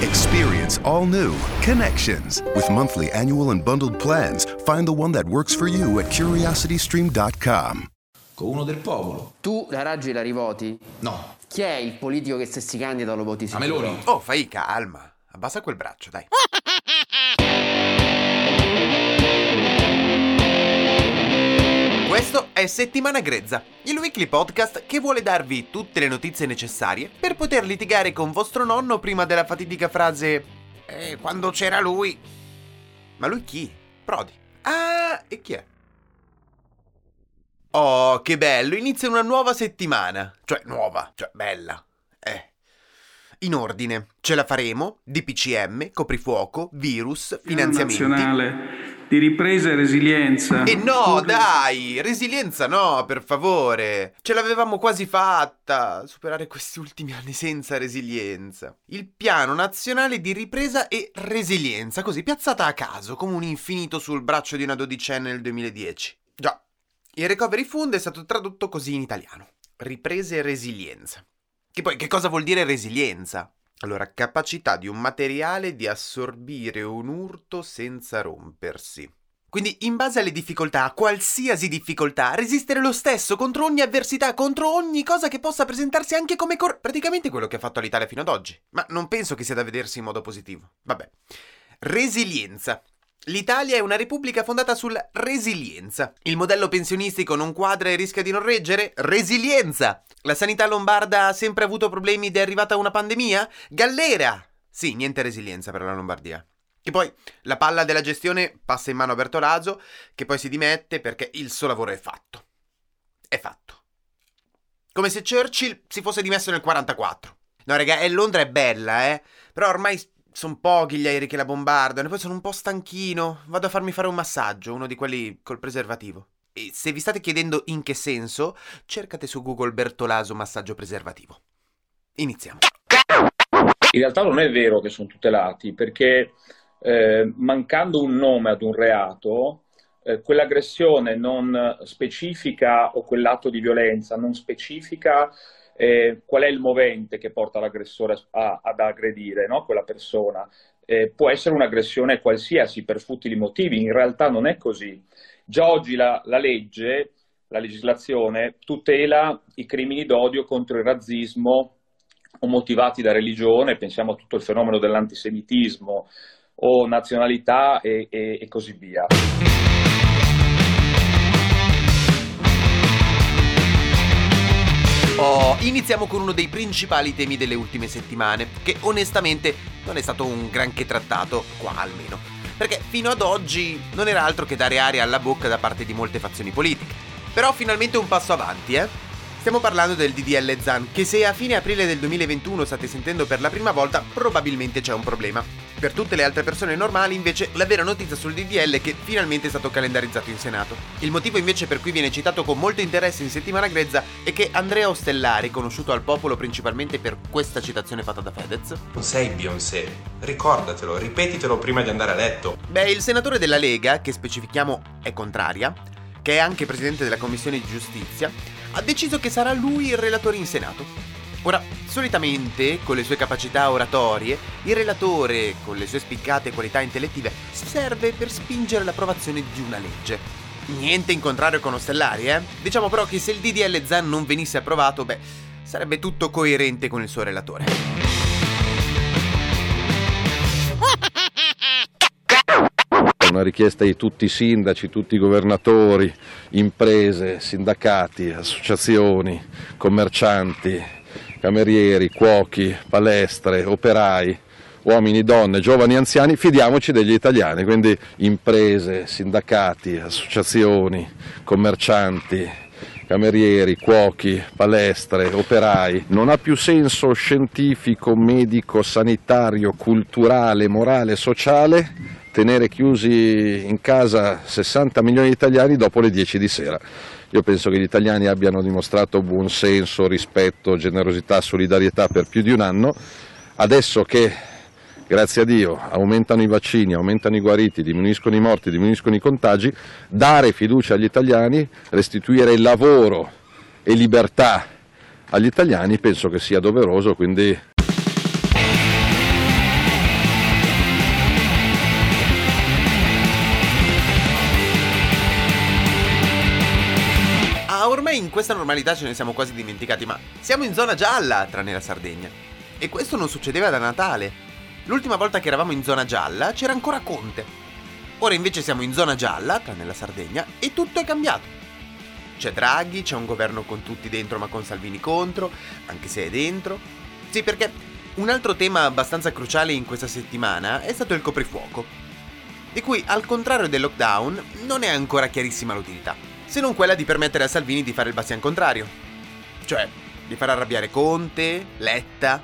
Experience all new Connections. With monthly, annual, and bundled plans, find the one that works for you at curiositystream.com. Con uno del popolo. Tu la Raggi la rivoti? No. Chi è il politico che se si candida lo voti A sicuro? Meloni. Oh, fai calma. Abbassa quel braccio, dai. Questo è Settimana Grezza, il weekly podcast che vuole darvi tutte le notizie necessarie per poter litigare con vostro nonno prima della fatidica frase Eh, quando c'era lui. Ma lui chi? Prodi. Ah, e chi è? Oh, che bello, inizia una nuova settimana. Cioè, nuova, cioè bella. Eh. In ordine, ce la faremo, DPCM, coprifuoco, virus, Piano finanziamenti. nazionale di ripresa e resilienza. E no, dai, resilienza no, per favore. Ce l'avevamo quasi fatta, superare questi ultimi anni senza resilienza. Il piano nazionale di ripresa e resilienza, così piazzata a caso, come un infinito sul braccio di una dodicenne nel 2010. Già, il recovery fund è stato tradotto così in italiano. Ripresa e resilienza. Che poi, che cosa vuol dire resilienza? Allora, capacità di un materiale di assorbire un urto senza rompersi. Quindi, in base alle difficoltà, a qualsiasi difficoltà, resistere lo stesso contro ogni avversità, contro ogni cosa che possa presentarsi anche come cor... Praticamente quello che ha fatto l'Italia fino ad oggi. Ma non penso che sia da vedersi in modo positivo. Vabbè. Resilienza. L'Italia è una repubblica fondata sulla resilienza. Il modello pensionistico non quadra e rischia di non reggere? Resilienza. La sanità lombarda ha sempre avuto problemi ed è arrivata una pandemia? Gallera. Sì, niente resilienza per la Lombardia. Che poi la palla della gestione passa in mano a Bertolaso, che poi si dimette perché il suo lavoro è fatto. È fatto. Come se Churchill si fosse dimesso nel 44. No, raga, Londra è bella, eh. Però ormai sono pochi gli aerei che la bombardano e poi sono un po' stanchino. Vado a farmi fare un massaggio, uno di quelli col preservativo. E se vi state chiedendo in che senso, cercate su Google Bertolaso massaggio preservativo. Iniziamo. In realtà non è vero che sono tutelati perché eh, mancando un nome ad un reato, eh, quell'aggressione non specifica o quell'atto di violenza non specifica eh, qual è il movente che porta l'aggressore a- ad aggredire no? quella persona. Eh, può essere un'aggressione qualsiasi per futili motivi, in realtà non è così. Già oggi la, la legge, la legislazione, tutela i crimini d'odio contro il razzismo o motivati da religione, pensiamo a tutto il fenomeno dell'antisemitismo o nazionalità e, e- e così via. Oh, iniziamo con uno dei principali temi delle ultime settimane, che onestamente non è stato un granché trattato, qua almeno. Perché fino ad oggi non era altro che dare aria alla bocca da parte di molte fazioni politiche. Però finalmente un passo avanti, eh? Stiamo parlando del DDL ZAN, che se a fine aprile del 2021 state sentendo per la prima volta, probabilmente c'è un problema. Per tutte le altre persone normali, invece, la vera notizia sul DDL è che finalmente è stato calendarizzato in Senato. Il motivo invece per cui viene citato con molto interesse in settimana grezza è che Andrea Ostellari, conosciuto al popolo principalmente per questa citazione fatta da Fedez, Non sei Beyoncé, ricordatelo, ripetitelo prima di andare a letto. Beh, il senatore della Lega, che specifichiamo è contraria, che è anche presidente della Commissione di Giustizia, ha deciso che sarà lui il relatore in Senato. Ora, solitamente, con le sue capacità oratorie, il relatore, con le sue spiccate qualità intellettive, serve per spingere l'approvazione di una legge. Niente in contrario con Ostellari, eh? Diciamo però che se il DDL ZAN non venisse approvato, beh, sarebbe tutto coerente con il suo relatore. Una richiesta di tutti i sindaci, tutti i governatori, imprese, sindacati, associazioni, commercianti, camerieri, cuochi, palestre, operai, uomini, donne, giovani, anziani, fidiamoci degli italiani, quindi imprese, sindacati, associazioni, commercianti, camerieri, cuochi, palestre, operai. Non ha più senso scientifico, medico, sanitario, culturale, morale, sociale tenere chiusi in casa 60 milioni di italiani dopo le 10 di sera. Io penso che gli italiani abbiano dimostrato buon senso, rispetto, generosità, solidarietà per più di un anno. Adesso che, grazie a Dio, aumentano i vaccini, aumentano i guariti, diminuiscono i morti, diminuiscono i contagi, dare fiducia agli italiani, restituire lavoro e libertà agli italiani penso che sia doveroso, quindi questa normalità ce ne siamo quasi dimenticati, ma siamo in zona gialla, tranne la Sardegna. E questo non succedeva da Natale. L'ultima volta che eravamo in zona gialla c'era ancora Conte. Ora invece siamo in zona gialla, tranne la Sardegna, e tutto è cambiato. C'è Draghi, c'è un governo con tutti dentro ma con Salvini contro, anche se è dentro. Sì, perché un altro tema abbastanza cruciale in questa settimana è stato il coprifuoco, di cui al contrario del lockdown non è ancora chiarissima l'utilità, se non quella di permettere a Salvini di fare il bastian contrario. Cioè, di far arrabbiare Conte, Letta.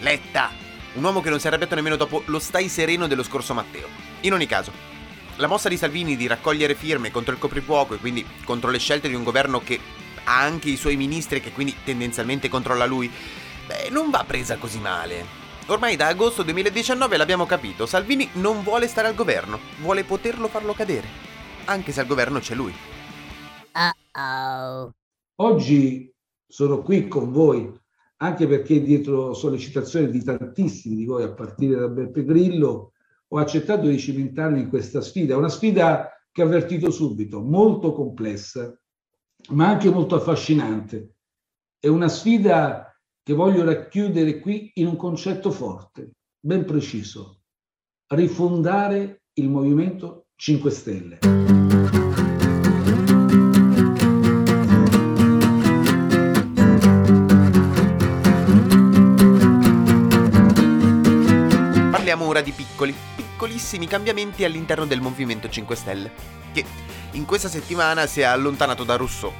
Letta! Un uomo che non si è arrabbiato nemmeno dopo lo stai sereno dello scorso Matteo. In ogni caso, la mossa di Salvini di raccogliere firme contro il coprifuoco e quindi contro le scelte di un governo che ha anche i suoi ministri e che quindi tendenzialmente controlla lui, beh, non va presa così male. Ormai da agosto 2019 l'abbiamo capito, Salvini non vuole stare al governo, vuole poterlo farlo cadere, anche se al governo c'è lui. Uh-oh. Oggi sono qui con voi anche perché dietro sollecitazioni di tantissimi di voi, a partire da Beppe Grillo, ho accettato di cimentarmi in questa sfida. Una sfida che ho avvertito subito, molto complessa, ma anche molto affascinante. È una sfida che voglio racchiudere qui in un concetto forte, ben preciso. Rifondare il Movimento 5 Stelle. Parliamo ora di piccoli, piccolissimi cambiamenti all'interno del Movimento 5 Stelle, che in questa settimana si è allontanato da Rousseau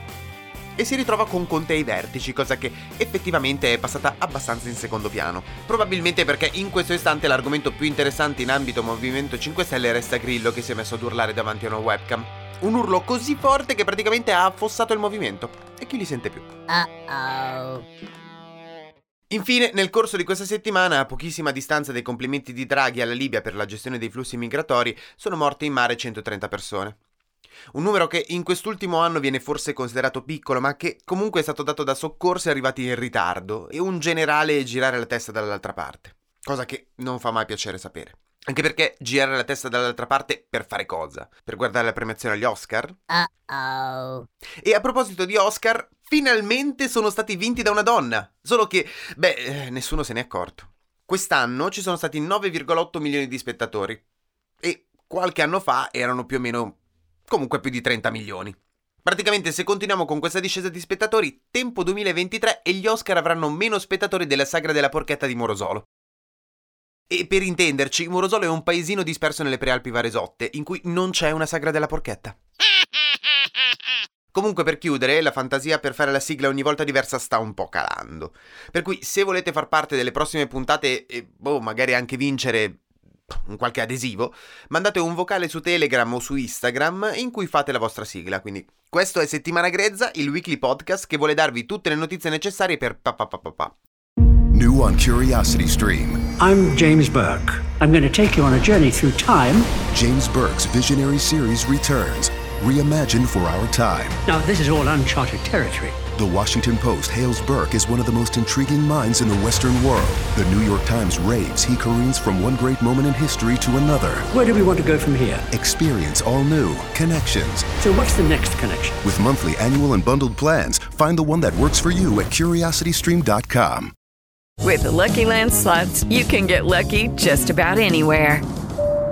e si ritrova con Conte ai vertici, cosa che effettivamente è passata abbastanza in secondo piano. Probabilmente perché in questo istante l'argomento più interessante in ambito Movimento 5 Stelle resta Grillo che si è messo ad urlare davanti a una webcam. Un urlo così forte che praticamente ha affossato il movimento. E chi li sente più? Uh-oh. Infine, nel corso di questa settimana, a pochissima distanza dai complimenti di Draghi alla Libia per la gestione dei flussi migratori, sono morte in mare 130 persone. Un numero che in quest'ultimo anno viene forse considerato piccolo, ma che comunque è stato dato da soccorsi arrivati in ritardo e un generale girare la testa dall'altra parte. Cosa che non fa mai piacere sapere. Anche perché girare la testa dall'altra parte per fare cosa? Per guardare la premiazione agli Oscar? Uh-oh. E a proposito di Oscar, finalmente sono stati vinti da una donna. Solo che, beh, eh, nessuno se n'è accorto. Quest'anno ci sono stati 9,8 milioni di spettatori. E qualche anno fa erano più o meno comunque più di 30 milioni. Praticamente se continuiamo con questa discesa di spettatori, tempo 2023 e gli Oscar avranno meno spettatori della sagra della porchetta di Morosolo. E per intenderci, Morosolo è un paesino disperso nelle prealpi Varesotte, in cui non c'è una sagra della porchetta. Comunque per chiudere, la fantasia per fare la sigla ogni volta diversa sta un po' calando. Per cui se volete far parte delle prossime puntate e boh, magari anche vincere un qualche adesivo, mandate un vocale su Telegram o su Instagram in cui fate la vostra sigla. Quindi questo è Settimana Grezza, il weekly podcast che vuole darvi tutte le notizie necessarie per pa pa pa pa pa. New on Curiosity Stream, I'm James Burke. I'm going to take you on a journey through time. James Burke's visionary series returns, reimagined for our time. Now, this is all uncharted territory. The Washington Post hails Burke as one of the most intriguing minds in the Western world. The New York Times raves he careens from one great moment in history to another. Where do we want to go from here? Experience all new connections. So, what's the next connection? With monthly, annual, and bundled plans, find the one that works for you at curiositystream.com. With the Lucky Land slots, you can get lucky just about anywhere.